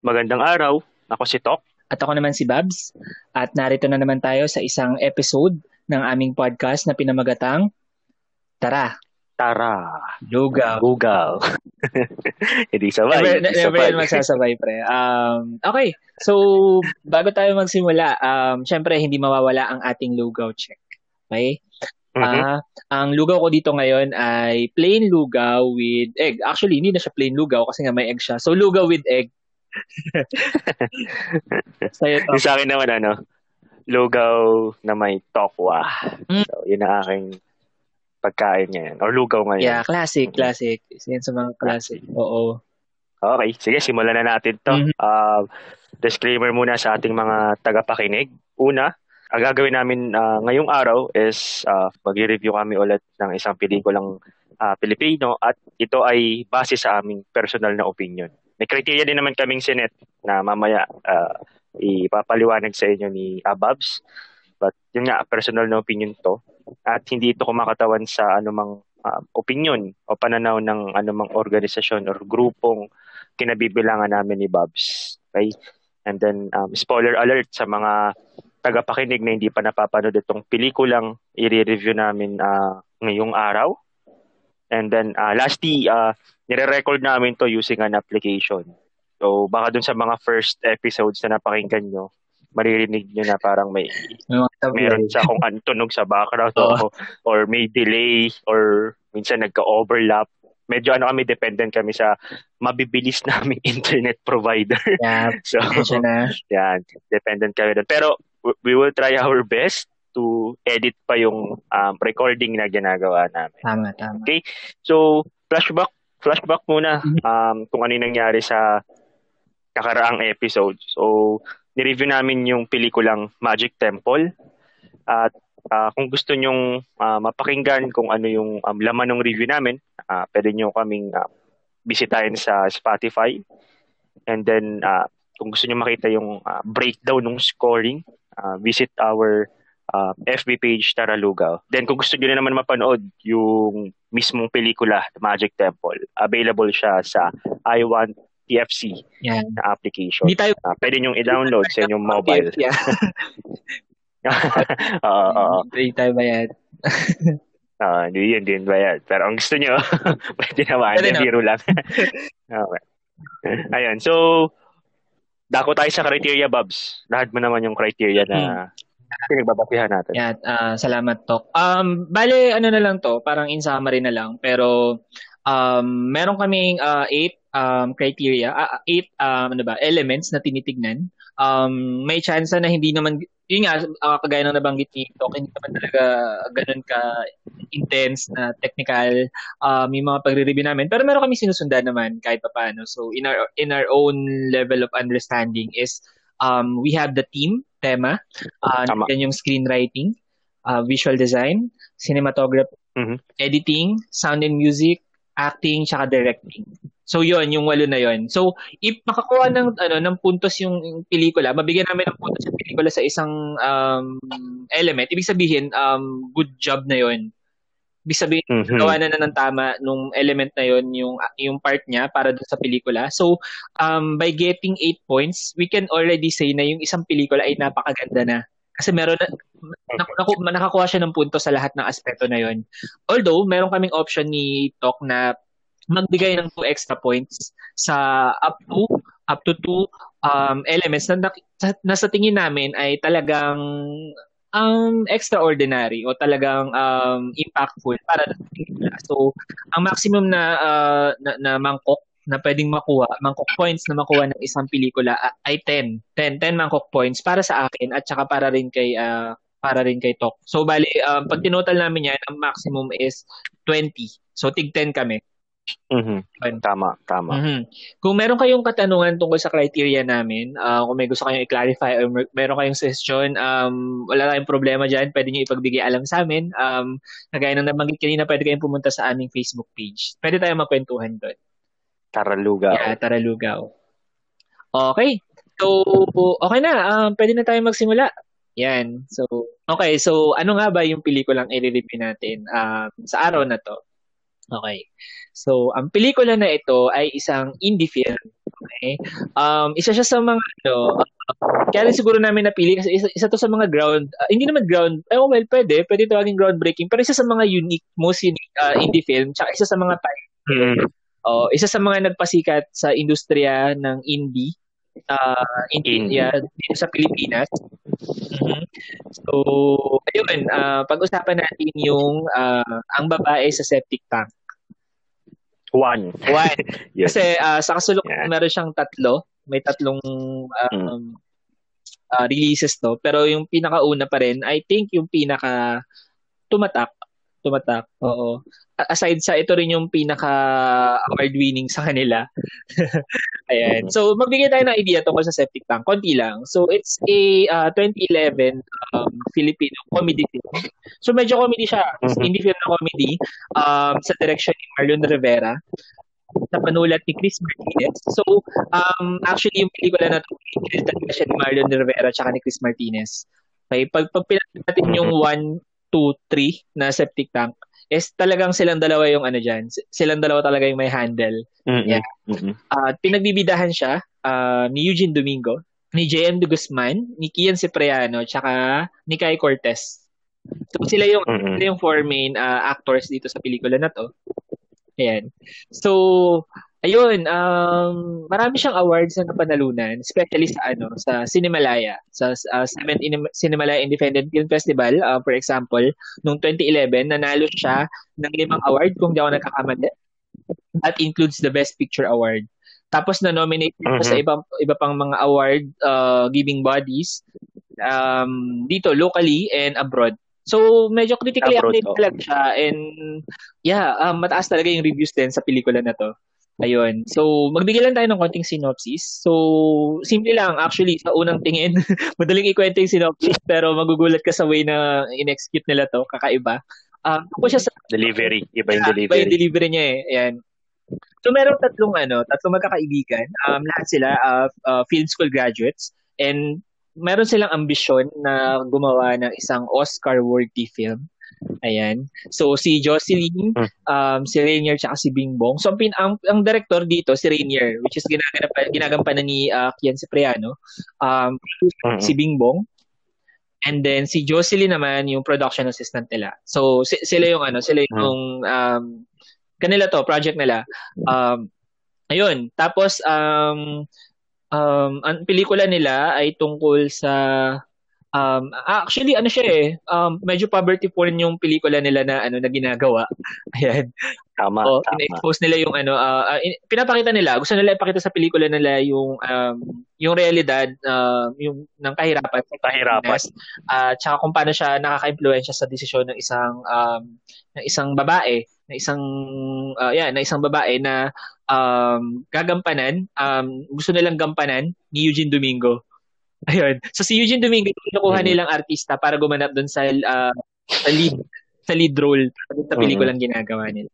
Magandang araw. Ako si Tok. At ako naman si Babs. At narito na naman tayo sa isang episode ng aming podcast na pinamagatang Tara, Tara. Lugaw. Lugaw. Hindi sabay. Never, Hindi never sabay. magsasabay, pre. Um, okay, so bago tayo magsimula, um, syempre hindi mawawala ang ating lugaw check. Okay? Mhm. Ah, ang lugaw ko dito ngayon ay plain lugaw with egg. Actually, hindi na siya plain lugaw kasi nga may egg siya. So, lugaw with egg. Sa'yo to. Yung sa akin naman, ano, lugaw na may tokwa. Mm. So, yun ang aking pagkain ngayon. Or lugaw ngayon. Yeah, classic, classic. Yan sa mga classic. Oo. Okay, sige, simulan na natin to. Mhm. Uh, disclaimer muna sa ating mga tagapakinig. Una, ang gagawin namin ah, ngayong araw is uh, mag-review kami ulit ng isang pelikulang ah, Pilipino at ito ay base sa aming personal na opinion. May criteria din naman kaming sinet na mamaya ah, ipapaliwanag sa inyo ni Ababs. But yun nga, personal na opinion to. At hindi ito kumakatawan sa anumang ah, opinion o pananaw ng anumang organisasyon or grupong kinabibilangan namin ni Babs. Okay? And then, um, spoiler alert sa mga tagapakinig na hindi pa napapanood itong pelikulang i-review namin ah, ngayong araw. And then, uh, lastly, uh, nire-record namin to using an application. So, baka dun sa mga first episodes na napakinggan nyo, maririnig nyo na parang may meron siya kung ano tunog sa background Oo. o, or may delay or minsan nagka-overlap. Medyo ano kami, dependent kami sa mabibilis naming internet provider. Yeah, so, na. yan, dependent kami doon. Pero we will try our best to edit pa yung um, recording na ginagawa namin. Tama, tama. So, flashback flashback muna Mhm. um, kung ano yung nangyari sa nakaraang episode. So, nireview namin yung pelikulang Magic Temple. At ah, kung gusto nyong ah, mapakinggan kung ano yung um, laman ng review namin, ah, pwede nyo kaming ah, bisitahin sa Spotify. And then, ah, kung gusto nyo makita yung ah, breakdown ng scoring, ah, visit our uh, FB page Taralugaw. Then kung gusto niyo na naman mapanood yung mismong pelikula, The Magic Temple, available siya sa I Want TFC Yan. na application. Hindi tayo Uh, pwede nyo i-download sa inyong mobile. Yeah. Oo, oo. Hindi tayo bayad. Oo, hindi yun din ba yan? Pero ang gusto nyo, pwede naman. Pwede na. biro lang. okay. Ayun, so, dako tayo sa criteria, Babs. Lahat mo naman yung criteria na pinagbabatihan natin. Yeah, ah, salamat Tok. Um, bale ano na lang to, parang in summary na lang, pero um meron kaming ah, eight um criteria, ah, eight um, ano ba, elements na tinitignan. Um may chance na hindi naman yun nga ah, kagaya ng nabanggit ni Tok, hindi naman talaga ganun ka intense na technical um yung mga pagre-review namin, pero meron kami sinusundan naman kahit papaano. So in our in our own level of understanding is um we have the theme, tema, uh, yan yung screenwriting, uh, visual design, cinematography, Mhm. editing, sound and music, acting, tsaka directing. So yon yung walo na yon. So if makakuha ng ano ng puntos yung, yung pelikula, mabigyan namin ng puntos yung pelikula sa isang um, element, ibig sabihin um, good job na yon. Ibig sabihin Mhm. gawa na na ng tama nung element na yon yung yung part niya para dun sa pelikula. So um by getting 8 points, we can already say na yung isang pelikula ay napakaganda na. Kasi meron na naku, naku, nakakuha siya ng punto sa lahat ng aspeto na yon. Although meron kaming option ni Talk na magbigay ng 2 extra points sa up to up to 2 um elements na, nak- na sa tingin namin ay talagang um extraordinary o talagang um impactful para sa pelikula. So, ang maximum na uh, na, na mangkok na pwedeng makuha, mangkok points na makuha ng isang pelikula ah, ay 10. 10, 10 mangkok points para sa akin at saka para rin kay ah, para rin kay Tok. So bali um, pag tinotal namin yan, ang maximum is 20. So tig 10 kami. Mhm. Tama, tama. Mhm. Kung meron kayong katanungan tungkol sa criteria namin, ah, kung may gusto kayong i-clarify or mer- meron kayong suggestion, um, wala tayong problema dyan. Pwede nyo ipagbigay alam sa amin. Um, kagaya ng nabanggit kanina, pwede kayong pumunta sa aming Facebook page. Pwede tayong makwentuhan doon. Taralugaw. Yeah, tara lugaw. Okay. So, okay na. Um, pwede na tayo magsimula. Yan. So, okay. So, ano nga ba yung pelikulang i-review natin um, sa araw na to? Okay. So, ang pelikula na ito ay isang indie film Okay. Um, isa siya sa mga, ano, uh, kaya rin siguro namin napili kasi isa, isa to sa mga ground, uh, hindi naman ground, eh, well, pwede, pwede tawagin groundbreaking, pero isa sa mga unique, most unique uh, indie film, tsaka isa sa mga Mm. Oh, isa sa mga nagpasikat sa industriya ng indie uh, indie, Indie. yeah, dito sa Pilipinas. Mhm. So, ayun, uh, pag-usapan natin yung uh, ang babae sa septic tank. One. One. Yes. Kasi uh, sa kasulok Yeah. meron siyang tatlo. May tatlong um, Mm. uh, releases to. Pero yung pinakauna pa rin, I think yung pinaka tumatak. Tumatak, oo. A- Aside sa ito rin yung pinaka award winning sa kanila. Ayan. Mhm. So magbigay tayo ng idea tungkol sa Septic Tank. Konti lang. So it's a uh, 2011 um, Filipino comedy film. So medyo comedy siya. Mhm. Indie film na comedy um, sa direction ni Marlon Rivera na panulat ni Chris Martinez. So, um, actually, yung pelikula na ito, pinili talaga siya ni Marlon Rivera at ni Chris Martinez. Okay, pag, pag natin yung 1, 2, 3 na septic tank, is talagang silang dalawa yung ano dyan. S- Silang dalawa talaga yung may handle. Mm-mm. Yeah. Mm-mm. At pinagbibidahan siya ah, ni Eugene Domingo, ni JM de Guzman, ni Kian Cipriano, tsaka ni Kai Cortez. So sila yung Mm-mm. sila yung four main ah, actors dito sa pelikula na to. Ayan. So, ayun, um, marami siyang awards na napanalunan, especially sa ano, sa Cinemalaya, sa uh, 7th In- Cinemalaya Independent Film Festival, uh, for example, noong 2011, nanalo siya ng limang award kung di ako nagkakamali. That includes the Best Picture Award. Tapos na-nominate siya sa ibang iba pang mga award uh, giving bodies um, dito locally and abroad. So medyo critically acclaimed talaga siya and yeah, um, mataas talaga yung reviews din sa pelikula na to. Ayun. So, magbigay lang tayo ng konting synopsis. So, simple lang. Actually, sa unang tingin, madaling ikwento yung synopsis, pero magugulat ka sa way na in-execute nila to. Kakaiba. Um, ako siya sa Delivery. Iba yung delivery. Iba yung delivery niya eh. Ayan. So meron tatlong ano, tatlong magkakaibigan. Um, lahat sila uh, uh, film school graduates and meron silang ambisyon na gumawa ng isang Oscar-worthy film. Ayan. So si Jocelyn, Hmm. um, si Rainier, tsaka si Bingbong. So ang, pin- ang, ang director dito, si Rainier, which is ginaganap, ginagampanan ni uh, Kian Cipriano. Um, Mm-mm. si Bingbong. And then si Jocelyn naman yung production assistant nila. So si- sila yung ano, sila yung um kanila to, project nila. Um ayun, tapos um um ang pelikula nila ay tungkol sa um actually ano siya eh, um medyo poverty porn yung pelikula nila na ano na ginagawa. Ayan. Tama, O, tama. ina-expose nila yung ano, ah, in- pinapakita nila, gusto nila ipakita sa pelikula nila yung um, yung realidad uh, yung ng kahirapan sa Kahirapan. At tsaka kung paano siya nakaka-impluwensya sa desisyon ng isang um, ng isang babae, na isang ah, yeah, na isang babae na um, gagampanan, um, gusto nilang gampanan ni Eugene Domingo. Ayun. So si Eugene Domingo, kinukuha Mhm. nilang artista para gumanap doon sa ah, sa lead sa lead role sa pelikulang ginagawa nila.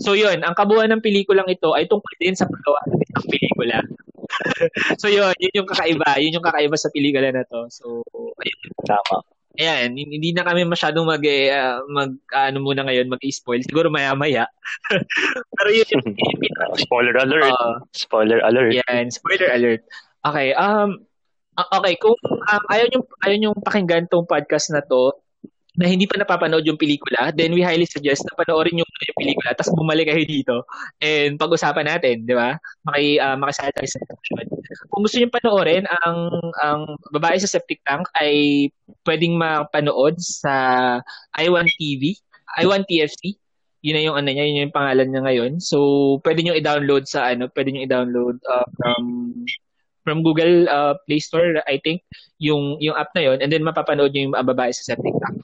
So yun, ang kabuuan ng pelikulang ito ay tungkol din sa paggawa ng isang pelikula. so yun, yun yung kakaiba. Yun yung kakaiba sa pelikula na to. So, ayun. Tama. Ayan, hindi na kami masyadong mag, ah, mag ano muna ngayon, mag-spoil. Siguro maya-maya. Pero yun yung Spoiler alert. uh, Spoiler alert. yan, spoiler alert. Okay, um, okay, kung um, ayaw nyo, ayaw nyo pakinggan tong podcast na to, na hindi pa napapanood yung pelikula, then we highly suggest na panoorin muna yung pelikula, tapos bumalik kayo dito and pag-usapan natin, di ba? Maki, uh, makisali tayo sa discussion. Kung gusto nyo panoorin, ang, ang babae sa septic tank ay pwedeng mapanood sa I1 TV, I1 TFC, yun na yung ano niya, yun yung pangalan niya ngayon. So, pwede nyo i-download sa ano, pwede nyo i-download uh, from from Google uh, Play Store, I think, yung yung app na yon and then mapapanood nyo yung uh, babae sa tank.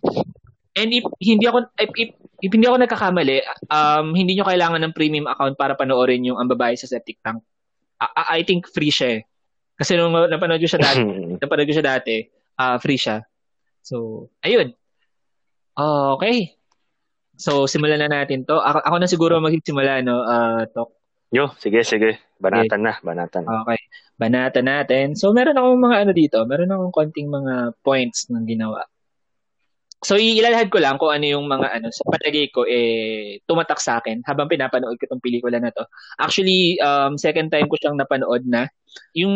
And if hindi ako if, if, if hindi ako nagkakamali, um hindi nyo kailangan ng premium account para panoorin yung ang babae sa septic tank. I, I think free siya eh. Kasi nung napanood ko siya dati, napanood ko siya dati, ah free siya. So, ayun. Okay. So, simulan na natin to. Ako, ako na siguro magsisimula, no, uh, Tok. Yo, sige, sige. Banatan na, banatan. Okay. Banata natin. So, meron akong mga ano dito. Meron akong konting mga points ng ginawa. So ilalahad ko lang kung ano yung mga ano sa palagay ko eh tumatak sa akin habang pinapanood ko tong pelikula na to. Actually um second time ko siyang napanood na. Yung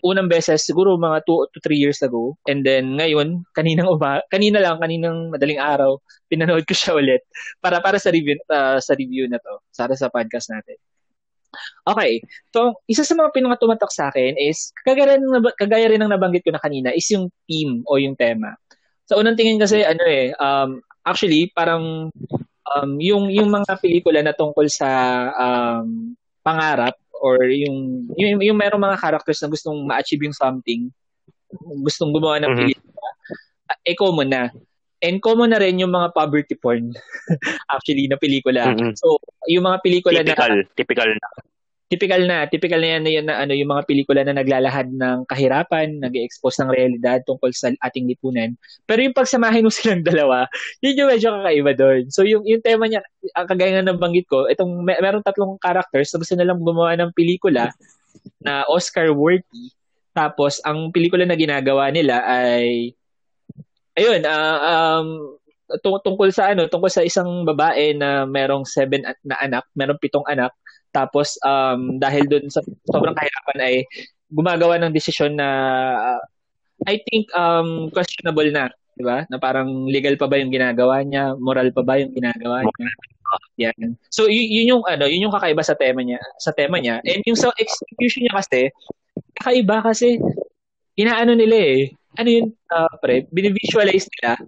unang beses siguro mga 2 to 3 years ago and then ngayon kaninang uba kanina lang kaninang madaling araw pinanood ko siya ulit para para sa review uh, sa review na to para sa podcast natin. Okay. So, isa sa mga pinakatumatak sa akin is, kagaya rin, kagaya rin ng nabanggit ko na kanina, is yung theme o yung tema. Sa unang tingin kasi ano eh um actually parang um yung yung mga pelikula na tungkol sa um pangarap or yung yung, yung merong mga characters na gustong ma-achieve yung something, gustong gumawa ng mm-hmm. pelikula, eh common na. And common na rin yung mga poverty porn actually na pelikula. Mm-hmm. So, yung mga pelikula typical, na typical na typical na, typical na yan na, yan na ano, yung mga pelikula na naglalahad ng kahirapan, nag-expose ng realidad tungkol sa ating lipunan. Pero yung pagsamahin mo silang dalawa, yun yung medyo kakaiba doon. So yung, yung tema niya, ang kagaya nga ng banggit ko, itong may, merong tatlong characters na gusto nilang gumawa ng pelikula na Oscar worthy. Tapos ang pelikula na ginagawa nila ay ayun, uh, um, tungkol sa ano, tungkol sa isang babae na merong seven na anak, merong pitong anak, tapos um, dahil doon sa sobrang kahirapan ay gumagawa ng desisyon na uh, I think um questionable na, 'di ba? Na parang legal pa ba yung ginagawa niya, moral pa ba yung ginagawa niya? Yan. So y- yun yung ano, yun yung kakaiba sa tema niya, sa tema niya. And yung sa execution niya kasi kakaiba kasi inaano nila eh. Ano yun, uh, pre, binivisualize nila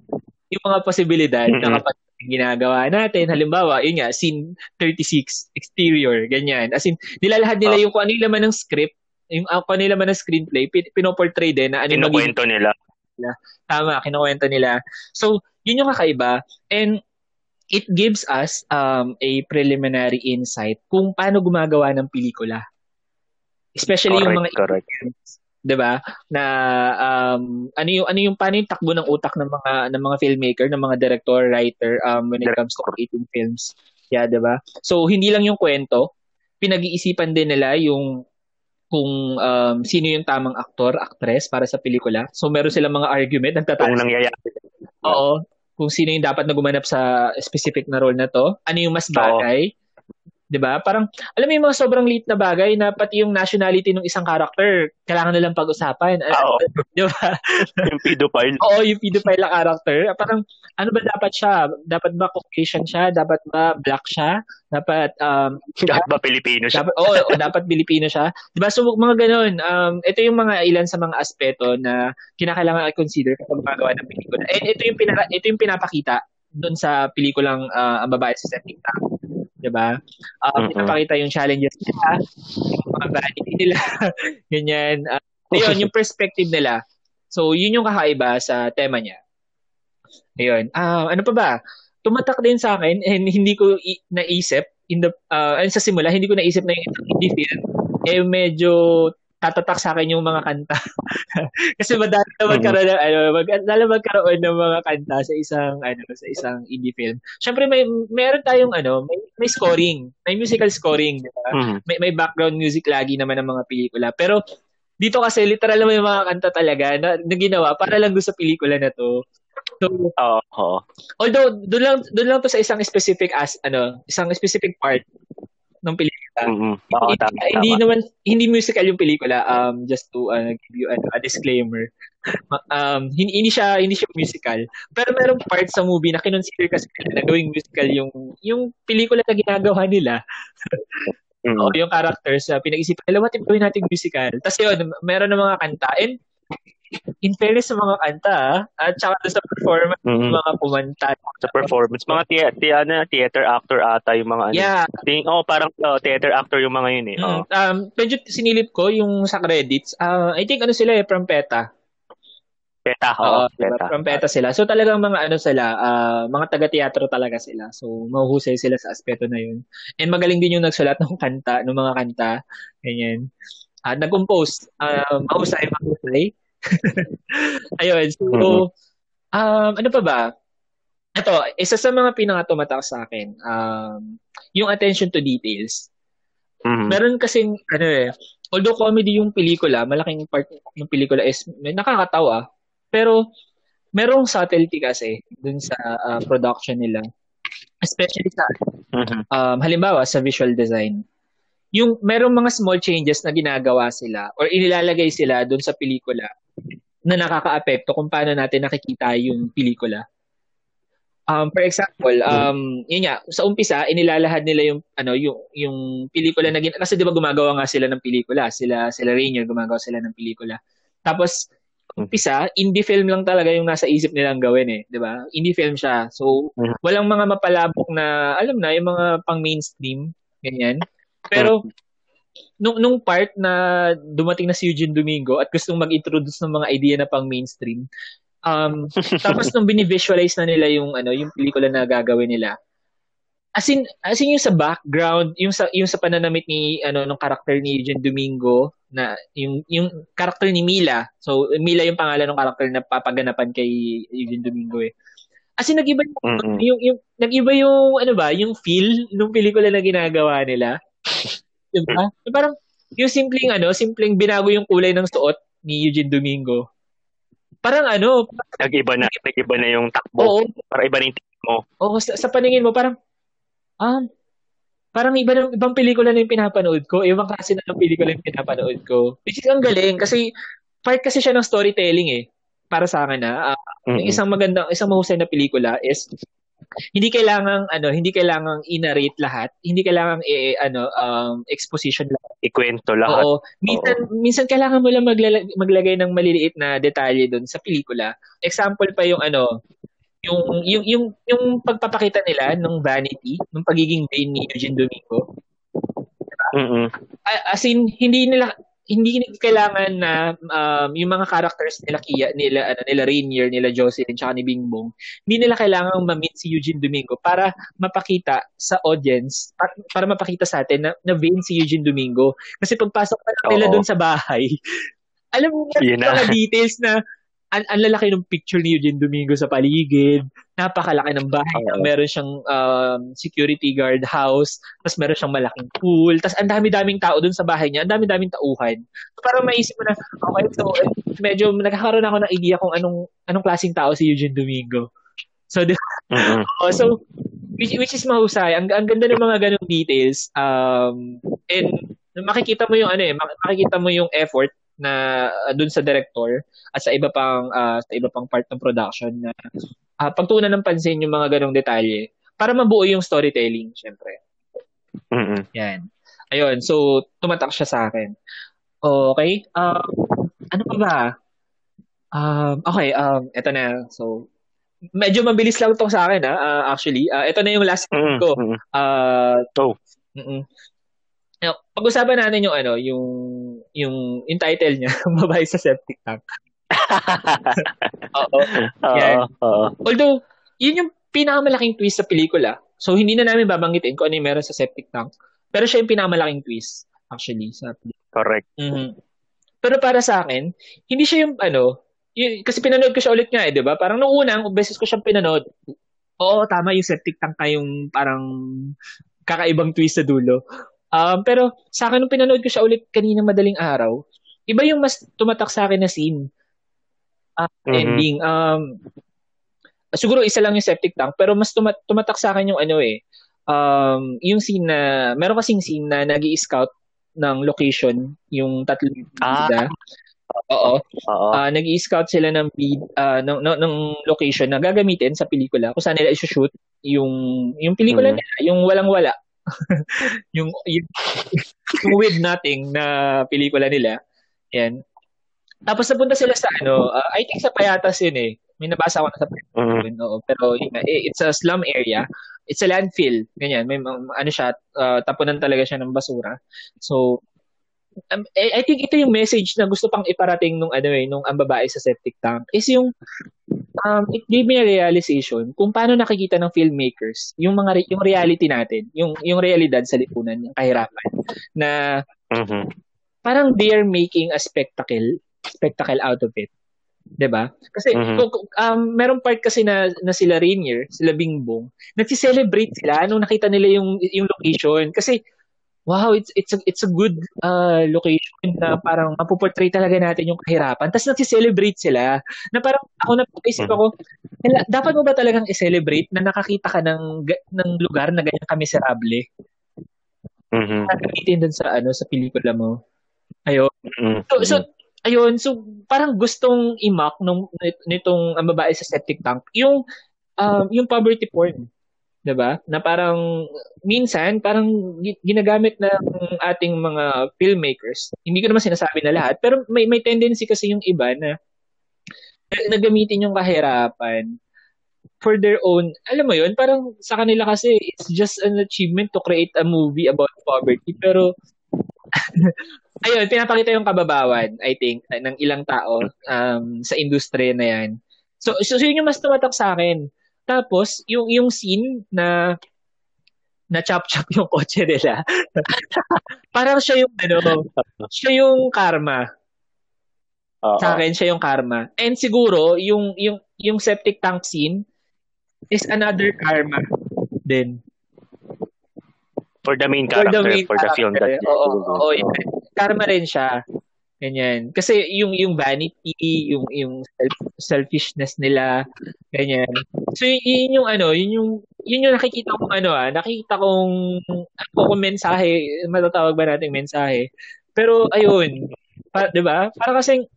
yung mga posibilidad mm-hmm. na kapag ginagawa natin. Halimbawa, yun nga, scene 36, exterior, ganyan. As in, nilalahad nila oh. yung kung ano yung laman ng script, yung uh, kung ano yung laman ng screenplay, pin- pinoportray din na ano yung Kinukwento nila. Tama, kinukwento nila. So, yun yung kakaiba. And it gives us um, a preliminary insight kung paano gumagawa ng pelikula. Especially correct, yung mga correct. 'Di ba? Na um ano yung ano yung paano yung takbo ng utak ng mga ng mga filmmaker, ng mga director, writer um when it comes to creating films. Yeah, 'di ba? So hindi lang yung kwento, pinag-iisipan din nila yung kung um, sino yung tamang aktor, actress para sa pelikula. So meron silang mga argument nagtataas. Kung nangyayari. Oo. Kung sino yung dapat na gumanap sa specific na role na to. Ano yung mas bagay. Oo 'di ba? Parang alam mo yung mga sobrang late na bagay na pati yung nationality ng isang character kailangan na lang pag-usapan. Oo. 'Di ba? yung pedophile. Oo, yung pedophile na character. Parang ano ba dapat siya? Dapat ba Caucasian siya? Dapat ba black siya? Dapat um dapat ba Pilipino siya? Dapat oo, oh, dapat Pilipino siya. 'Di ba? So mga ganoon, um ito yung mga ilan sa mga aspeto na kinakailangan i-consider kapag gumagawa ng pelikula. And ito yung pinaka, ito yung pinapakita doon sa pelikulang uh, Ang Babae sa Septic Tank. 'Di ba? Um, uh, pinapakita yung challenges nila, yung mga vanity nila, ganyan. Uh, yun, yung perspective nila. So, yun yung kakaiba sa tema niya. Ayun. Uh, ano pa ba? Tumatak din sa akin and hindi ko i- naisip in the uh, sa simula hindi ko naisip na yung indie film eh medyo tatatak sa akin yung mga kanta. Kasi madali na magkaroon ng ano, madali magkaroon ng mga kanta sa isang ano, sa isang indie film. Syempre may meron tayong ano, may, may scoring, may musical scoring, di ba? Mm-hmm. May may background music lagi naman ng mga pelikula. Pero dito kasi literal yung mga kanta talaga na, na ginawa para lang doon sa pelikula na to. So, oh. Although doon lang doon lang to sa isang specific as ano, isang specific part ng pelikula. Mm-hmm. Oo, hindi, tama, hindi naman hindi musical yung pelikula um just to uh, give you ano, a disclaimer. um hindi, hindi siya hindi siya musical. Pero merong part sa movie na kinonsider kasi nila na gawing musical yung yung pelikula na ginagawa nila. mm-hmm. o yung characters uh, pinag-isipan nila what if gawin natin musical. Tapos yun, meron ng mga kanta and in fairness sa mga kanta, at saka sa performance mm-hmm. mga kumanta. Sa performance, mga tia, tia, ano, theater actor ata yung mga ano. Yeah. Ting, oh, parang uh, theater actor yung mga yun eh. Mm, oh. Um, medyo sinilip ko yung sa credits. Uh, I think ano sila eh, from PETA. PETA, oo. Oh, PETA. From PETA sila. So talagang mga ano sila, uh, mga taga-teatro talaga sila. So mahuhusay sila sa aspeto na yun. And magaling din yung nagsulat ng kanta, ng mga kanta. Ganyan. Uh, nag-compose. Uh, mahusay, mahusay. Ayun. So, mm-hmm. um, ano pa ba? Ito, isa sa mga pinakatumatak sa akin, um, yung attention to details. Mm-hmm. Meron kasing, ano eh, although comedy yung pelikula, malaking part ng pelikula is nakakatawa, pero merong subtlety kasi dun sa uh, production nila. Especially sa, Mhm. um, halimbawa, sa visual design. Yung merong mga small changes na ginagawa sila or inilalagay sila dun sa pelikula na nakakaapekto kung paano natin nakikita yung pelikula. Um, for example, um, yun nga, sa umpisa, inilalahad nila yung, ano, yung, yung pelikula na gin- kasi di ba gumagawa nga sila ng pelikula, sila, sila Rainier, gumagawa sila ng pelikula. Tapos, umpisa, indie film lang talaga yung nasa isip nilang gawin eh, di ba? Indie film siya. So, Mhm. walang mga mapalabok na, alam na, yung mga pang mainstream, ganyan. Pero, nung, nung part na dumating na si Eugene Domingo at gustong mag-introduce ng mga idea na pang mainstream, um, tapos nung binivisualize na nila yung ano yung pelikula na gagawin nila as in as in yung sa background yung sa yung sa pananamit ni ano ng karakter ni Eugene Domingo na yung yung karakter ni Mila. So Mila yung pangalan ng karakter na papaganapan kay Eugene Domingo eh. As in nag-iba yung, Mm-mm. yung, yung nag-iba yung ano ba yung feel ng pelikula na ginagawa nila diba parang yung simpleng ano simpleng binago yung kulay ng suot ni Eugene Domingo parang ano Nag-iba na, nag-iba na yung takbo. oo Para iba na yung tingin mo. Oo, sa, sa paningin mo, parang, ah, parang iba na, ibang pelikula na yung pinapanood ko, ibang klase na ng pelikula yung pinapanood ko. Which is ang galing, kasi part kasi siya ng storytelling eh. Para sa akin na, ah, yung Mm-mm. isang magandang, isang mahusay na pelikula is, hindi kailangang ano, hindi kailangang i-narrate lahat, hindi kailangang i ano um exposition lahat. Ikwento lahat. Oo. Minsan minsan kailangan mo lang maglala- maglagay ng maliliit na detalye doon sa pelikula. Example pa yung ano, yung yung yung yung pagpapakita nila ng vanity, ng pagiging vain ni Eugene Domingo. Mm-mm. A- As in hindi nila hindi kailangan na um, yung mga characters nila Kia, nila ano, nila Rainier, nila Jocelyn, tsaka ni Bingbong, hindi nila kailangang ma-meet si Eugene Domingo para mapakita sa audience, para, para mapakita sa atin na, na vain si Eugene Domingo. Kasi pagpasok pa lang nila Oo. doon sa bahay, alam mo na na. mga details na ang, ang lalaki ng picture ni Eugene Domingo sa paligid, napakalaki ng bahay, Oo. meron siyang um, security guard house, tapos meron siyang malaking pool, tapos ang dami-daming tao dun sa bahay niya, ang dami-daming tauhan. So, parang maisip mo na, okay, so eh, medyo nagkakaroon ako ng idea kung anong anong klaseng tao si Eugene Domingo. So, di Mm-mm. Oh, so which, which is mahusay. Ang, ang ganda ng mga ganong details. Um, and makikita mo yung ano eh, mak- makikita mo yung effort na uh, dun sa director at sa iba pang uh, sa iba pang part ng production na uh, pagtuunan ng pansin yung mga ganong detalye para mabuo yung storytelling, syempre. Mm-mm. Yan. Ayun, so tumatak siya sa akin. Okay. Um, ano pa ba? Um, okay, um, eto na. So, medyo mabilis lang to sa akin, ha? Ah, actually. Ah, ito na yung last Mm-mm. ko. Mm-mm. Ah, Go. mm Now, pag-usapan natin yung ano, yung yung, yung title niya, babae sa septic tank. Oo. Yan. Oo. Although, yun yung pinakamalaking twist sa pelikula. So, hindi na namin babanggitin kung ano yung meron sa septic tank. Pero siya yung pinakamalaking twist, actually, sa pelikula. Correct. Mhm. Pero para sa akin, hindi siya yung ano, yun, kasi pinanood ko siya ulit nga eh, di ba? Parang nung unang beses ko siyang pinanood, oo, tama yung septic tank ka yung parang kakaibang twist sa dulo. Um, pero sa akin, nung pinanood ko siya ulit kanina madaling araw, iba yung mas tumatak sa akin na scene. Ah, Mhm. ending. Um, siguro isa lang yung septic tank, pero mas tuma- tumatak sa akin yung ano eh, um, yung scene na, meron kasing scene na nag scout ng location, yung tatlo Ah. bida. Oo. Oo. Ah, nag scout sila ng bid, ah, ng, ng, ng location na gagamitin sa pelikula kung saan nila i-shoot yung yung pelikula Mhm. nila, yung walang-wala. yung, yung yung with nothing na pelikula nila. Yan. Tapos napunta sila sa ano, ah, I think sa Payatas yun eh. May nabasa ko na sa Mm-mm. yun, oo. Pero yun eh, it's a slum area. It's a landfill. Ganyan. May mga- ano siya, uh, tapunan talaga siya ng basura. So, um, I, I think ito yung message na gusto pang iparating nung ano eh, nung ang babae sa septic tank is yung um, it gave me a realization kung paano nakikita ng filmmakers yung mga re- yung reality natin, yung yung realidad sa lipunan, yung kahirapan na Mhm. parang they're making a spectacle spectacle out of it. 'Di ba? Kasi Mhm. kung- um, meron part kasi na, na sila Rainier, sila Bingbong, nagsi-celebrate sila nung nakita nila yung yung location kasi wow, it's it's a, it's a good uh, location na parang mapuportray talaga natin yung kahirapan. Tapos nagsi-celebrate sila. Na parang ako napaisip Mm. ako, "Hala, dapat mo ba talagang i-celebrate na nakakita ka ng ng lugar na ganyan kamiserable? Mhm. Gagamitin dun sa ano sa pelikula mo. Ayun. Mhm. So, so ayun, so parang gustong i-mock nung nitong ang babae sa septic tank yung um, yung poverty porn. 'Di ba? Na parang minsan parang gi- ginagamit ng ating mga filmmakers. Hindi ko naman sinasabi na lahat, pero may may tendency kasi yung iba na na gamitin yung kahirapan for their own, alam mo yun, parang sa kanila kasi it's just an achievement to create a movie about poverty. Pero, ayun, pinapakita yung kababawan, I think, ng ilang tao um, sa industriya na yan. So, so, so yun yung mas tumatak sa akin. Tapos, yung, yung scene na na chop-chop yung kotse nila. parang siya yung, ano, siya yung karma. Oo. Sa akin, siya yung karma. And siguro, yung, yung, yung septic tank scene is another karma din. For the main For character, the main for the film that. Oo, oo, yun. Karma rin siya. Ganyan. Kasi yung yung vanity, yung yung self, selfishness nila, ganyan. So yun yung ano, yun yung yun yung nakikita kong ano ah, nakikita kong ako kung mensahe, matatawag ba nating mensahe. Pero ayun, pa, 'di ba? Para kasi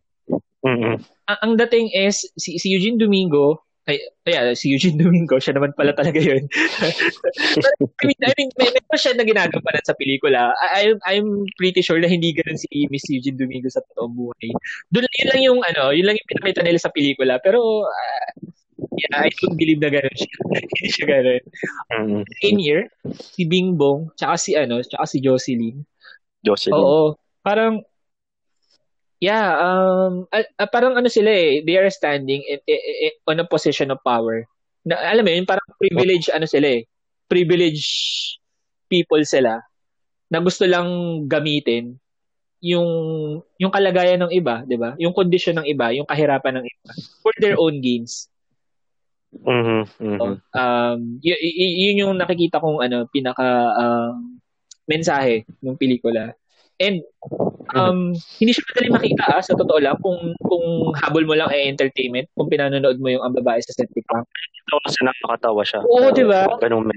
Mhm. ang, ang dating is si, si Eugene Domingo ay, ay, si Eugene Domingo, siya naman pala talaga yun. I mean, I mean may, may pa siya na ginagampanan sa pelikula. I, I'm, I'm pretty sure na hindi ganun si Miss Eugene Domingo sa totoong buhay. Doon yun lang yung ano, yun lang yung pinakita nila sa pelikula. Pero, ah, yeah, I don't believe na ganun siya. hindi siya ganun. Mhm. In here, si Bing Bong, tsaka si ano, tsaka si Jocelyn. Jocelyn. Oo. Parang, yeah, um, ah, ah, parang ano sila eh, they are standing in, in, in- on a position of power. Na, alam mo yun, parang privilege, ano sila eh, privilege people sila na gusto lang gamitin yung yung kalagayan ng iba, 'di ba? Yung condition ng iba, yung kahirapan ng iba for their own gains. Mhm. Mhm. Um, y- y- yun yung nakikita kong ano pinaka um, mensahe ng pelikula. And um, hindi siya madali makita ah, sa totoo lang kung kung habol mo lang ay entertainment, kung pinanonood mo yung ang babae sa septic tank. Ito kasi nakakatawa siya. Oo, di ba? Ganun.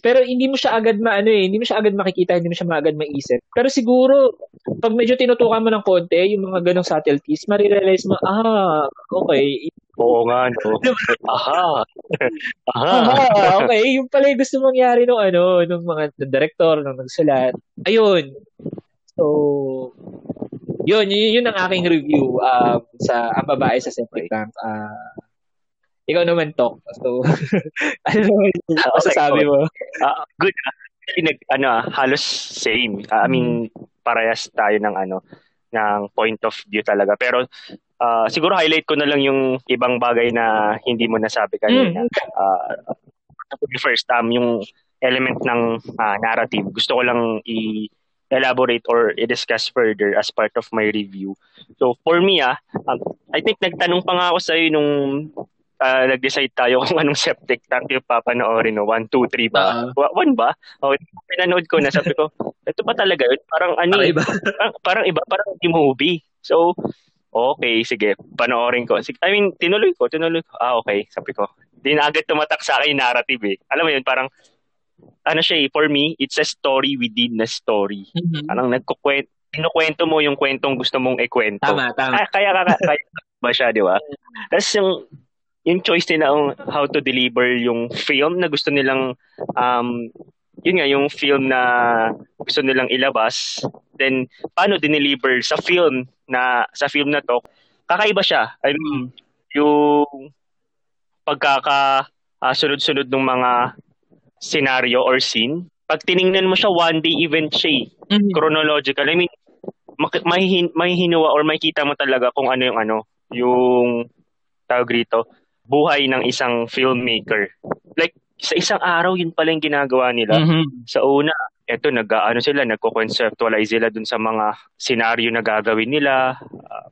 Pero hindi mo siya agad maano eh, hindi mo siya agad makikita, hindi mo siya agad maisip. Pero siguro pag medyo tinutukan mo ng konti yung mga ganong subtleties, marirealize mo, ah, okay, Oo nga, no? Aha. Aha. Ah, okay. Yung pala yung gusto mangyari nung ano, nung mga ng director, nung nagsulat. Ayun. So, yun, yun, yun ang aking review um, sa ang babae sa septic tank. Ah, ikaw naman, Tok. So, ano naman yung Okay, masasabi mo? Ah, good. Actually, nag, ano, ah, halos same. Ah, I mean, parehas tayo ng ano, ng point of view talaga. Pero ah, siguro highlight ko na lang yung ibang bagay na hindi mo nasabi kanina. Mm. Ah, first, um, yung element ng ah, narrative. Gusto ko lang i elaborate or i-discuss further as part of my review. So for me ah, um, I think nagtanong pa nga ako sa iyo nung ah, nag-decide tayo kung anong septic tank yung papanoorin no 1 2 3 ba? Ah. Wa- one ba? O pinanood ko na sabi ko, ito ba talaga yun? Parang ano Parang eh, iba. parang, parang iba, parang movie. So, okay, sige, panoorin ko. Sige, I mean, tinuloy ko, tinuloy ko. Ah, okay, sabi ko. Di na agad tumatak sa akin narrative eh. Alam mo yun, parang, ano siya eh, for me, it's a story within a story. Mhm. Parang nagkukwento, kinukwento mo yung kwentong gusto mong ikwento. Tama, tama. Kaya, kaya, kaya, kaya ba siya, di ba? Tapos yung, yung choice nila on how to deliver yung film na gusto nilang, um, yun nga, yung film na gusto nilang ilabas, then, paano dineliver sa film na, sa film na to, kakaiba siya. I mean, yung pagkaka ah, sunod-sunod ng mga scenario or scene, pag tiningnan mo siya, one day event siya eh Mhm. chronological. I mean, mahihin, mahihinuwa or makikita mo talaga kung ano yung ano, yung tawag rito, buhay ng isang filmmaker. Like, sa isang araw, yun pala yung ginagawa nila. Mhm. Sa una, eto, nag, ano sila, nagko-conceptualize sila dun sa mga scenario na gagawin nila. Ah,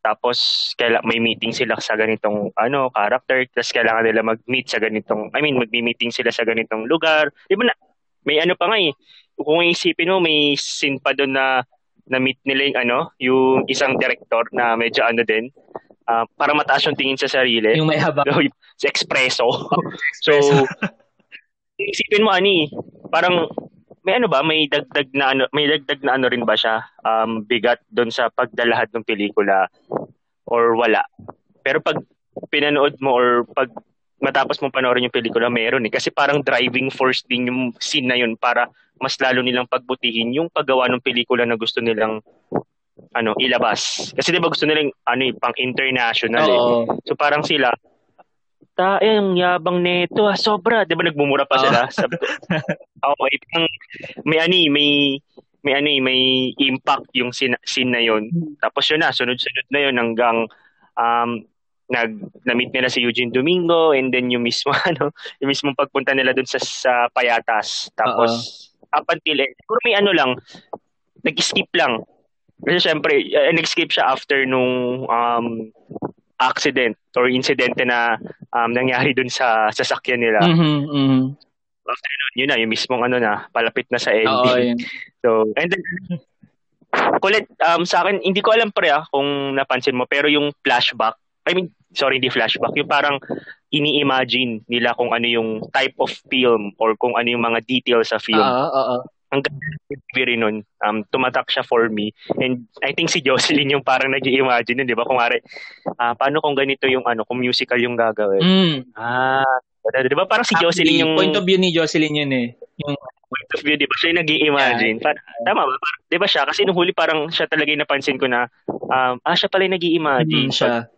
tapos, kaila, may meeting sila sa ganitong ano, character. Tapos, kailangan nila mag-meet sa ganitong, I mean, mag-meeting sila sa ganitong lugar. Di ba na, may ano pa nga eh, kung isipin mo, may scene pa doon na na-meet nila yung ano, yung isang director na medyo ano din, uh, para mataas yung tingin sa sarili. Yung may haba. sa espresso. so, isipin mo, ani, parang may ano ba, may dagdag na ano, may dagdag na ano rin ba siya um, bigat doon sa pagdalahad ng pelikula or wala. Pero pag pinanood mo or pag matapos mong panoorin yung pelikula, meron eh. Kasi parang driving force din yung scene na yun para mas lalo nilang pagbutihin yung paggawa ng pelikula na gusto nilang ano ilabas. Kasi 'di ba gusto nilang ano eh, pang international eh. So parang sila ta eh, ang yabang nito ah, sobra. 'Di ba nagmumura pa sila? Sabi ko, okay, pang may ani, may may ani, may impact yung scene, scene na yon. Tapos yun na, sunod-sunod na yun hanggang um, nag na-meet nila si Eugene Domingo and then yung mismo ano, yung mismo pagpunta nila dun sa, sa Payatas. Tapos Uh-oh up until. Siguro may ano lang, nag-skip lang. Kasi syempre, uh, nag-skip siya after nung um, accident or incidente na um, nangyari dun sa sasakyan nila. Mm-hmm, mm-hmm. After nun, yun na, yung mismong ano na, palapit na sa ending. Oo, so, and then, kulit, um, sa akin, hindi ko alam pre ah, kung napansin mo, pero yung flashback, I mean, sorry, hindi flashback, yung parang ini-imagine nila kung ano yung type of film or kung ano yung mga details sa film. Oo, uh, oo. Uh, Ang ganda rin nun, um, tumatak siya for me. And I think si Jocelyn yung parang nag imagine nun, di ba? Kung mare, uh, paano kung ganito yung ano, kung musical yung gagawin. Mm. Ah, di ba? Parang si Jocelyn yung... Point of view ni Jocelyn yun eh. Yung point of view, di ba? Siya yung nag imagine Yeah. tama ba? Di ba siya? Kasi nung huli parang siya talaga yung napansin ko na, um, ah, siya pala yung nag imagine Mm, siya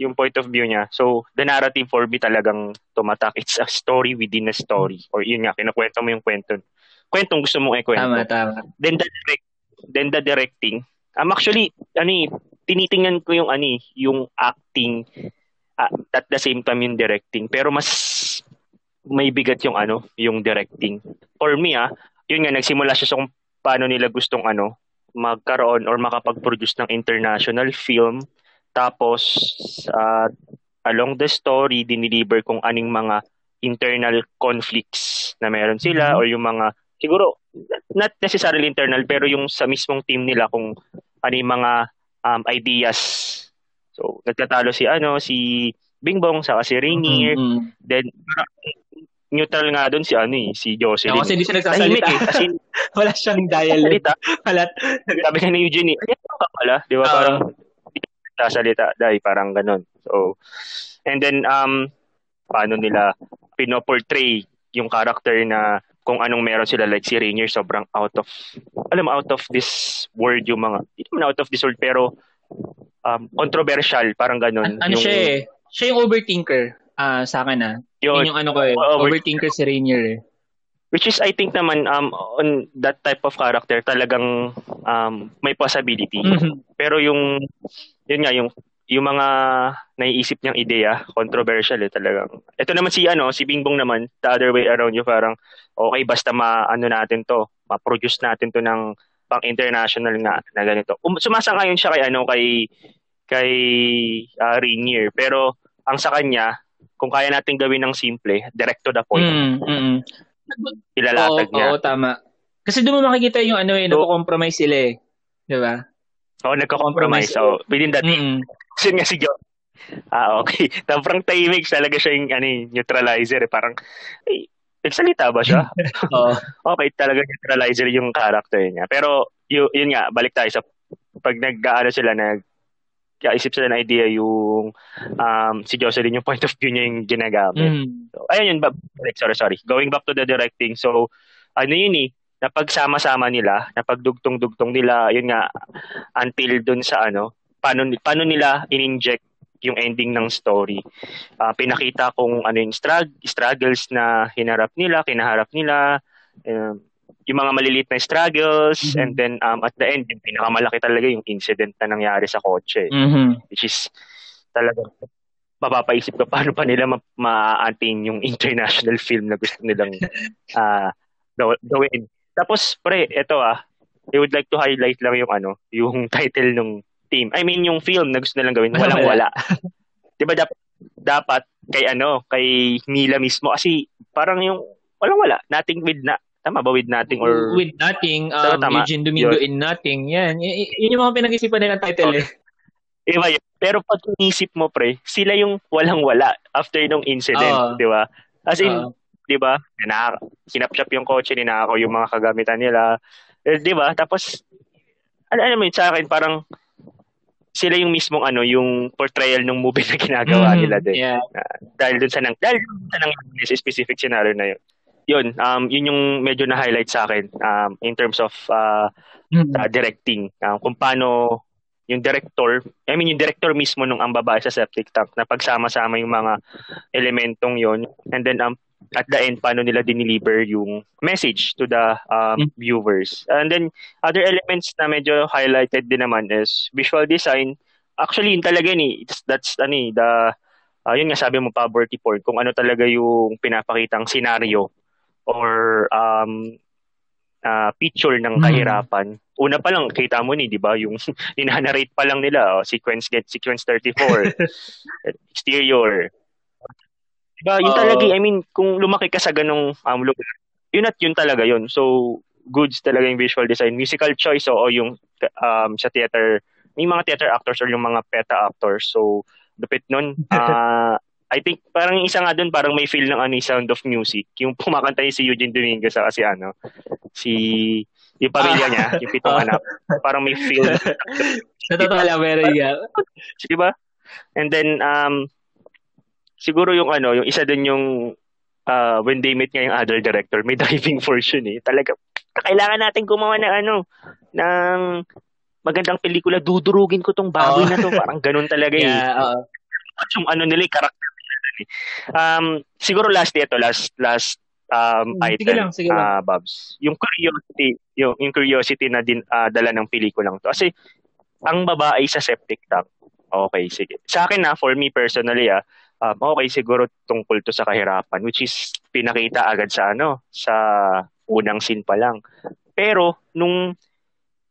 yung point of view niya. So, the narrative for me talagang tumatak. It's a story within a story. Or yun nga, kinukwento mo yung kwento. Kwentong gusto mong ikwento. Tama, tama. Then the, direct, then the directing. Um, actually, ani, tinitingnan ko yung ani, yung acting uh, at the same time yung directing. Pero mas may bigat yung ano, yung directing. For me ah, yun nga nagsimula siya sa kung paano nila gustong ano, magkaroon or makapag-produce ng international film tapos, uh, along the story, diniliver kung aning mga internal conflicts na meron sila mm-hmm. or yung mga, siguro, not necessarily internal, pero yung sa mismong team nila kung ano yung mga um, ideas. So, nagtatalo si, ano, si Bingbong, saka si Rainier. Mm-hmm. Then, neutral nga doon si ano eh, si Jocelyn. No, kasi hindi siya nagsasalita. eh, kasi wala siyang dialect. Wala. Sabi nga ni Eugene, eh, ano ka pala? Di ba? Uh, parang nagsasalita dahil parang ganun. So, and then, um, paano nila pinoportray yung character na kung anong meron sila like si Rainier sobrang out of alam mo out of this world yung mga hindi naman out of this world pero um, controversial parang ganun. An- ano yung, siya eh siya yung overthinker uh, sa akin ah. Yun, yun. yung ano ko eh over- overthinker si Rainier eh. Which is I think naman um on that type of character talagang um may possibility. Mm-hmm. pero yung yun nga, yung, yung mga naiisip niyang ideya, controversial eh talagang. Ito naman si ano, si Bingbong naman, the other way around yung parang okay basta ma-ano natin to, ma-produce natin to ng pang international nga na ganito. Um, sumasang-ayon siya kay ano kay kay uh, Rainier, pero ang sa kanya, kung kaya natin gawin ng simple, direct to the point. Mm, mm. Ilalatag oo, niya. Oo, tama. Kasi doon mo makikita yung ano eh, so, compromise sila eh. 'Di ba? Oo, oh, nagko-compromise. So, within that, mm-hmm. Kasi nga si John. Ah, okay. Sobrang tahimik talaga siya yung ano, neutralizer. Eh. Parang, ay, nagsalita ba siya? Oo. okay, talaga neutralizer yung character niya. Pero, yun, yun nga, balik tayo sa pag nag-ano sila, nag isip sila ng idea yung um, si Jocelyn yung point of view niya yung ginagamit. Mm. So, ayun yun, sorry, sorry. Going back to the directing. So, ano yun eh, napagsama-sama nila, napagdugtong-dugtong nila, yun nga, until dun sa ano, paano, paano nila in-inject yung ending ng story. Uh, pinakita kung ano yung strugg- struggles na hinarap nila, kinaharap nila, um, yung mga maliliit na struggles, mm-hmm. and then um, at the end, yung pinakamalaki talaga yung incident na nangyari sa kotse. Mm-hmm. Which is talaga mapapaisip ka paano pa nila ma- ma-attain yung international film na gusto nilang uh, gawin. Tapos, pre, ito ah, I would like to highlight lang yung ano, yung title ng team. I mean, yung film na gusto nilang gawin, walang wala. 'Di ba dapat dapat kay ano, kay Mila mismo kasi parang yung walang wala, nothing with na Tama ba? With nothing or... With nothing. Um, tama, Eugene Domingo yun. in nothing. Yan. Y- yun yung mga pinag-isipan nilang title okay. eh. Iba yun. Pero pag inisip mo, pre, sila yung walang-wala after nung incident, uh, di ba? As in, uh, di ba? Sinapshop yung kotse, ninakaw yung mga kagamitan nila. Eh, di ba? Tapos, ano, ano mo sa akin, parang sila yung mismong ano, yung portrayal ng movie na ginagawa mm, nila din. Yeah. Uh, dahil dun sa nang dahil dun sa nang specific scenario na yun yun, um, yun yung medyo na-highlight sa akin um, in terms of uh, mm-hmm. uh, directing. Um, kung paano yung director, I mean yung director mismo nung ang babae sa septic tank na pagsama-sama yung mga elementong yon and then um, at the end paano nila dineliver yung message to the um, mm-hmm. viewers. And then other elements na medyo highlighted din naman is visual design. Actually yun talaga ni that's ani the uh, yun nga sabi mo poverty porn kung ano talaga yung pinapakitang scenario or um, uh, picture ng hmm. kahirapan. Mm. Una pa lang kita mo ni, 'di ba, yung ninanarrate pa lang nila, oh, sequence get sequence 34. exterior. 'Di ba? Yung uh, talaga, I mean, kung lumaki ka sa ganung um, lugar, yun at yun talaga yun. So goods talaga yung visual design. Musical choice o, o yung um, sa theater, may mga theater actors or yung mga peta actors. So, dupit nun. Uh, I think parang isa nga doon parang may feel ng ano Sound of Music. Yung pumakanta si Eugene Domingo sa kasi ano si yung pamilya niya, yung pitong ah. anak. Parang may feel. Sa totoo lang, meron nga. Di ba? And then, um, siguro yung ano, yung isa din yung uh, when they meet nga yung other director, may driving force yun eh. Talaga, kailangan natin gumawa ng ano, ng magandang pelikula, dudurugin ko tong baboy oh. na to. Parang ganun talaga eh. Yeah, uh, yung ano nila, yung karakter Um, siguro last ito, last last um, item, sige lang, sige lang. Uh, Babs. Yung curiosity, yung, yung curiosity na din uh, dala ng pelikulang to. Kasi ang babae sa septic tank. Okay, sige. Sa akin na, for me personally, ah, um, okay, siguro tungkol to sa kahirapan, which is pinakita agad sa ano, sa unang scene pa lang. Pero, nung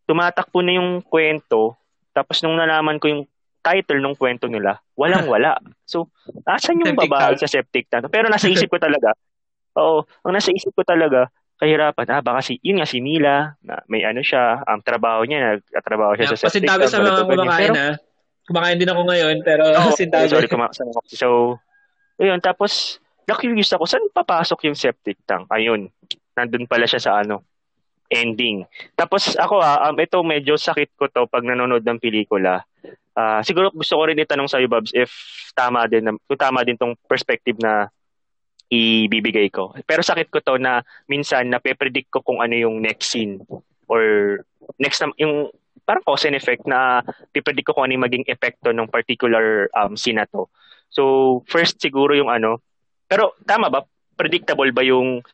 tumatakbo na yung kwento, tapos nung nalaman ko yung title ng kwento nila, walang-wala. So, asan yung babae sa septic tank? Pero nasa isip ko talaga, oo, ang nasa isip ko talaga, kahirapan, ah, baka si, yun nga si Mila, na may ano siya, ang trabaho niya, nagtatrabaho siya yeah, sa septic tank. sa mga kumakain, ha? Kumakain din ako ngayon, pero oh, sintabi. Sorry, kumakain ako. So, ayun, tapos, na-curious ako, saan papasok yung septic tank? Ayun, nandun pala siya sa ano, ending. Tapos ako ah, um, ito medyo sakit ko to pag nanonood ng pelikula. Uh, siguro gusto ko rin itanong sa iyo, Babs, if tama din, kung tama din tong perspective na ibibigay ko. Pero sakit ko to na minsan nape-predict ko kung ano yung next scene or next yung parang cause and effect na pipredict ko kung ano yung maging epekto ng particular um, scene na to. So, first siguro yung ano, pero tama ba? Predictable ba yung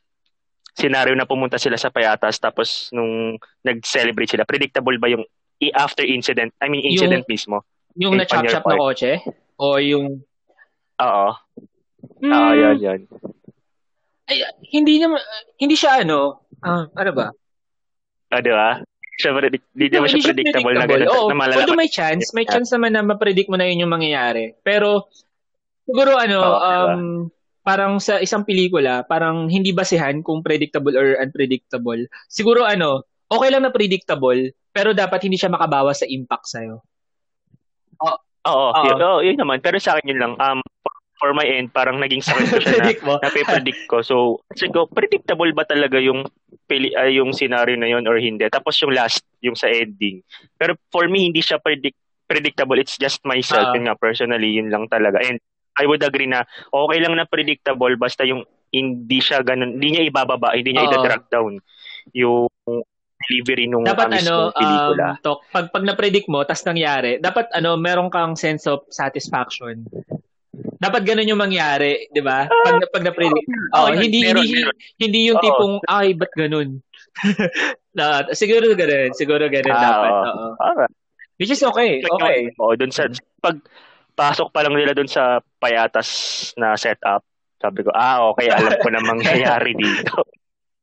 scenario na pumunta sila sa Payatas tapos nung nag-celebrate sila? Predictable ba yung after incident? I mean, incident yung, mismo? Yung na-chop-chop na kotse? O yung... Oo. Hmm. Oo, yan, yan. Ay, hindi naman, hindi siya ano, ah, ano ba? Ah, di ba? Siya, hindi no, naman siya predictable, na ganun. Oo, na although may chance, may chance naman na ma-predict mo na yun yung mangyayari. Pero, siguro ano, oh, um, parang sa isang pelikula, parang hindi basehan kung predictable or unpredictable. Siguro ano, okay lang na predictable, pero dapat hindi siya makabawas sa impact sa'yo. Oo, oh, oh, yun, oh, yun naman. Pero sa akin yun lang, um, for my end, parang naging sakit ko siya na, na-predict ko. So, kasi ko, predictable ba talaga yung pili, uh, yung scenario na yun or hindi? Tapos yung last, yung sa ending. Pero for me, hindi siya predict, predictable. It's just myself. Uh, yun nga, personally, yun lang talaga. And I would agree na okay lang na predictable basta yung hindi siya ganun, hindi niya ibababa, hindi niya uh, i-drag down yung delivery nung dapat ano, pelikula. Um, talk, pag, pag na-predict mo, tas nangyari, dapat ano, meron kang sense of satisfaction. Dapat ganun yung mangyari, 'di ba? Pag pag na-predict. Oh, oh hindi meron, hindi meron. hindi yung tipong oh. ay ba't ganun. na, siguro ganun, siguro ganun ah, dapat. Oo. Alright. Which is okay. Okay. Oh, dun sa pag pasok pa lang nila dun sa payatas na setup, sabi ko, ah, okay, alam ko na mangyayari dito.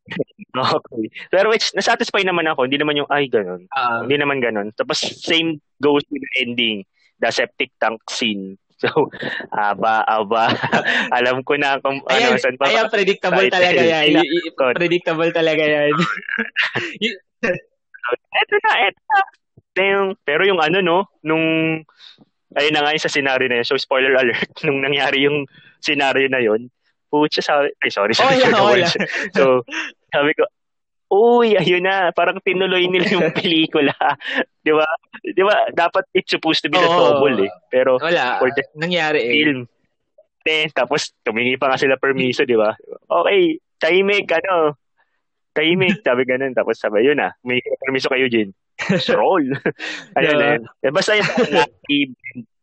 Okay. Pero which, nasatisfy naman ako. Hindi naman yung, ay, ganun. Uh, hindi naman ganun. Tapos, same goes with the ending. The septic tank scene. So, aba, aba, alam ko na kung ayan, ano, saan pa. Ayan, predictable talaga yan. predictable talaga yan. eto na, eto na. Yung, pero yung ano, no, nung, ayun na nga yung sa scenario na yun. So, spoiler alert, nung nangyari yung scenario na yun, putya sa, ay, sorry, sorry. Oh, yeah, oh, yeah. so, sabi ko, uy, ayun na, parang tinuloy nila yung pelikula. Di ba? Di ba? Dapat it's supposed to be oh, the double eh. Pero, wala. For the nangyari eh. Film. Eh, tapos, tumingi pa nga sila permiso, di ba? Okay, tahimik, ano, tahimik, sabi ganun. Tapos sabi, yun na, may permiso kayo, Jin. Roll. ayun yeah. na yun. Basta yung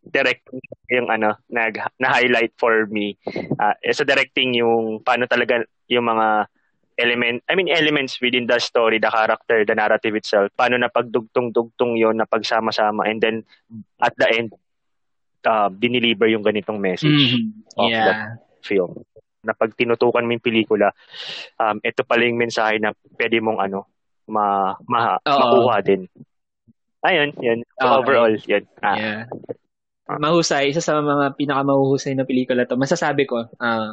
directing yung ano nag na-highlight for me uh, sa directing yung paano talaga yung mga element, I mean elements within the story, the character, the narrative itself, paano na pagdugtong-dugtong yon na pagsama-sama and then at the end, uh, dineliver yung ganitong message mm-hmm. of yeah. the film. Na pag tinutukan mo yung pelikula, um, ito pala yung mensahe na pwede mong ano, ma, ma, makuha din. Ayun, yun. So, okay. overall, yun. Ah. Yeah. Mahusay, isa sa mga pinakamahuhusay na pelikula to. Masasabi ko, uh,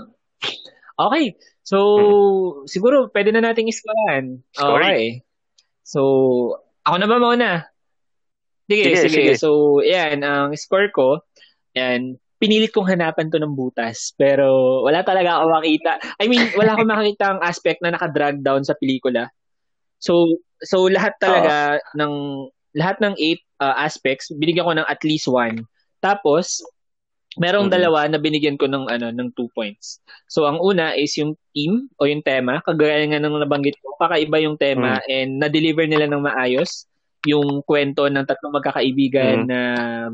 okay, So, hmm. siguro pwede na nating iskahan. Okay. So, ako na ba muna? Sige, sige, sige. sige. So, yan, ang score ko, yan, pinilit kong hanapan to ng butas. Pero, wala talaga ako makita. I mean, wala akong makita ang aspect na naka-drag down sa pelikula. So, so lahat talaga uh, ng, lahat ng eight uh, aspects, binigyan ko ng at least one. Tapos, Merong mm-hmm. dalawa na binigyan ko ng ano ng two points. So ang una is yung team o yung tema, kagaya nga ng nabanggit ko, kakaiba yung tema mm-hmm. and na-deliver nila ng maayos yung kwento ng tatlong magkakaibigan mm-hmm. na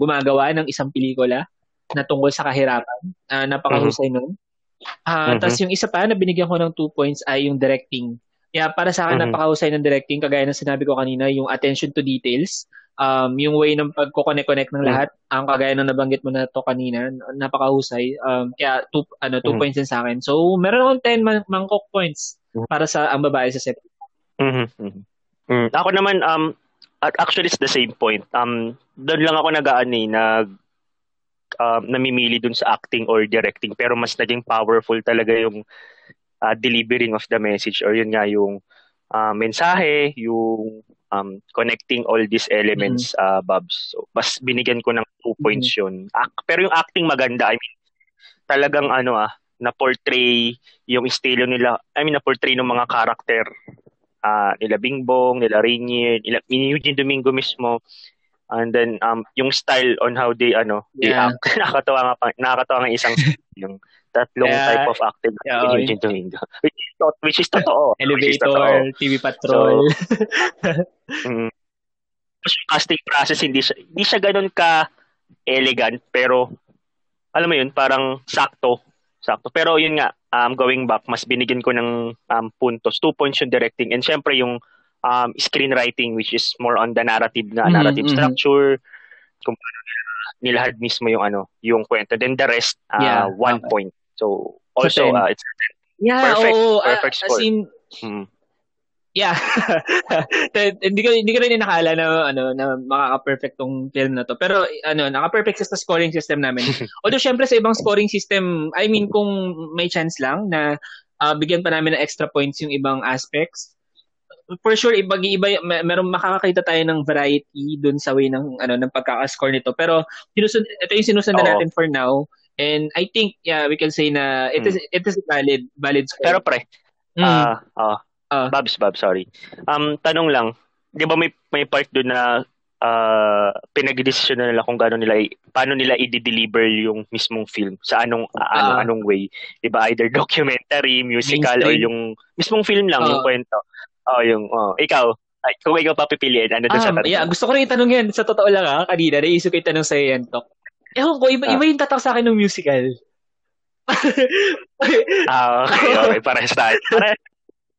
gumagawa ng isang pelikula na tungkol sa kahirapan. Uh, napakahusay mm-hmm. nun. Uh, mm-hmm. Tapos yung isa pa na binigyan ko ng two points ay yung directing. Yeah, para sa akin mm-hmm. napakahusay ng directing kagaya ng sinabi ko kanina, yung attention to details um, yung way ng pagko-connect-connect ng lahat, mm. ang kagaya ng nabanggit mo na to kanina, napakahusay. Um, kaya two, ano, two mm. points din sa akin. So, meron akong 10 man- mangkok points mm. para sa ang babae sa set. Mm-hmm. Mm. Ako naman, um, actually it's the same point. Um, doon lang ako nag-aani, eh, nag um, namimili dun sa acting or directing pero mas naging powerful talaga yung uh, delivering of the message or yun nga yung uh, mensahe, yung um, connecting all these elements, mm-hmm. uh, Babs. So, mas binigyan ko ng two points mm-hmm. yun. Ak- pero yung acting maganda. I mean, talagang ano ah, na-portray yung estilo nila. I mean, na-portray ng mga karakter. Uh, nila Bingbong, nila Rainier, nila Eugene Domingo mismo. And then um yung style on how they ano, they yeah. act. nakakatawa nga pa, nakakatawa nga isang yung tatlong yeah. type of acting yeah, ni Eugene Domingo. Which is, to, which is totoo. Elevator, is totoo. TV Patrol. So, mm, casting process hindi siya, hindi siya ganoon ka elegant pero alam mo yun, parang sakto. Sakto. Pero yun nga, um, going back, mas binigyan ko ng um, puntos. Two points yung directing. And syempre yung um, screenwriting which is more on the narrative na mm-hmm. narrative mm-hmm. structure kung paano nila nilahad mismo yung ano yung kwento then the rest uh, yeah, one okay. point So, also, uh, it's yeah, perfect, oo, perfect score. As in, hmm. Yeah. hindi ko hindi ko rin nakala na ano na makaka-perfect tong film na to. Pero ano, naka-perfect sa scoring system namin. Although syempre sa ibang scoring system, I mean kung may chance lang na uh, bigyan pa namin ng extra points yung ibang aspects. For sure iba iba meron makakakita tayo ng variety dun sa way ng ano ng pagkaka-score nito. Pero sinusun, ito yung sinusundan natin for now And I think yeah, we can say na it is mm. it is valid valid score. Pero pre, mm. uh, uh, uh, Babs, Babs, sorry. Um tanong lang, 'di ba may may part doon na uh, pinagdesisyon na nila kung gaano nila paano nila i-deliver yung mismong film? Sa anong uh, anong uh, anong way? 'di ba either documentary musical or yung mismong film lang uh, yung kwento. Oh yung oh ikaw. Ay, kung ikaw papipiliin ano doon um, sa tanong yeah gusto ko rin itanong yan. Sa totoo lang ha kanina naisip ko itanong sa yan tok Ewan ko, iba, ah. iba yung tatak sa akin ng musical. ah, okay, okay. Parehas tayo. Para,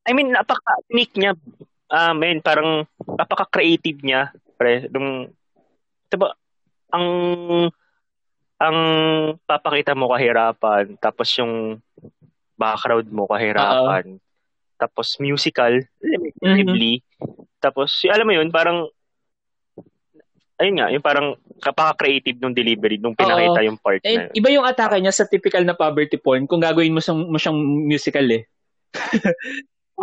I mean, napaka-unique niya. Ah, uh, man, parang napaka-creative niya. Pre, nung, diba, ang, ang papakita mo kahirapan, tapos yung background mo kahirapan, Uh-oh. tapos musical, lively, mm-hmm. tapos, alam mo yun, parang ayun nga, yung parang kapaka-creative nung delivery, nung pinakita Oo. yung part Eh, na yun. iba yung atake niya sa typical na poverty porn kung gagawin mo siyang, mo siyang musical eh.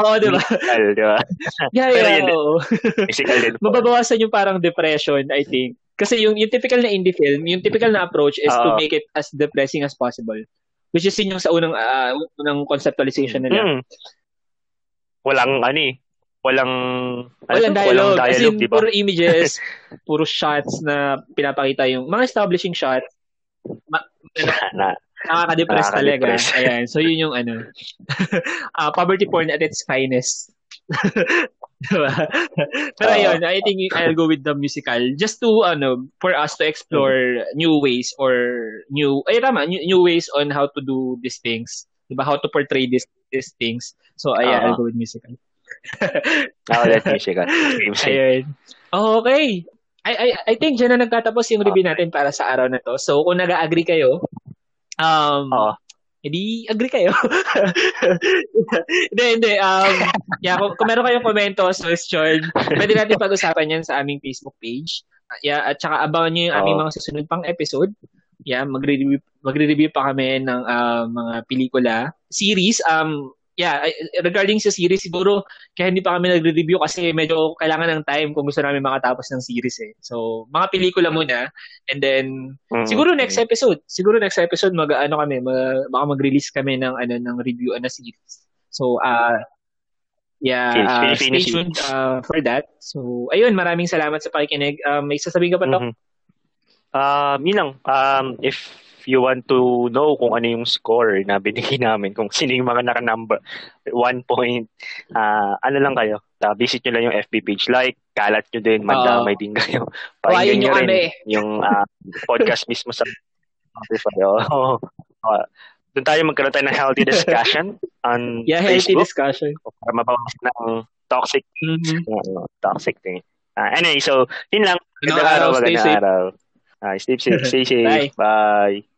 Oo, di ba? Musical, di ba? Yeah, Pero yeah, yun din. oo. Musical din. po. Mababawasan yung parang depression, I think. Kasi yung, yung typical na indie film, yung typical na approach is to Oo. make it as depressing as possible. Which is yun yung sa unang, ah, unang conceptualization nila. Mm. Walang, ano eh, walang, ano Walang dialogue. Walang dialogue, in, di ba? puro images, puro shots na pinapakita yung mga establishing shots. Ma- na, nakaka-depress talaga. Ayan. So, yun yung ano. ah poverty porn at its finest. diba? Pero ayun, I think I'll go with the musical just to, ano, for us to explore new ways or new, ay tama, new, new ways on how to do these things. Diba? How to portray these, these things. So, ayan, Oo. I'll go with musical. Now let musical. Same, same. Ayun. Okay. I, I, I think dyan na nagtatapos yung review natin para sa araw na to. So, kung nag-agree kayo, um, Oo. hindi agree kayo. hindi, hindi. Um, yeah, kung, kung meron kayong komento, question, pwede natin pag-usapan yan sa aming Facebook page. Yeah, at saka abangan nyo yung aming mga susunod pang episode. Yeah, magre-review, magre-review pa kami ng ah, mga pelikula, series. Um, yeah, regarding sa series, siguro kaya hindi pa kami nagre-review kasi medyo kailangan ng time kung gusto namin makatapos ng series eh. So, mga pelikula muna and then Mm. Siguro next episode. Siguro next episode mag ano kami, mag, baka mag-release kami ng ano ng review na series. So uh yeah, uh, stay tuned uh, for that. So ayun, maraming salamat sa pakikinig. Um, may sasabihin ka pa to? Mhm. Um, yun lang. Um, if you want to know kung ano yung score na binigay namin, kung sino yung mga naka-number, one point, ah ano lang kayo, uh, visit nyo lang yung FB page. Like, kalat nyo din, mandamay din kayo. Pakinggan nyo rin kami. yung ah, podcast mismo sa Spotify. Oo. Ah, doon tayo magkaroon tayo ng healthy discussion on Yeah, healthy Facebook discussion. para mabawas ng toxic Mhm. uh, toxic thing. Ah, anyway, so, yun lang. Magandang Magandang araw, magandang araw. Ah, stay safe, stay safe. Bye. Bye.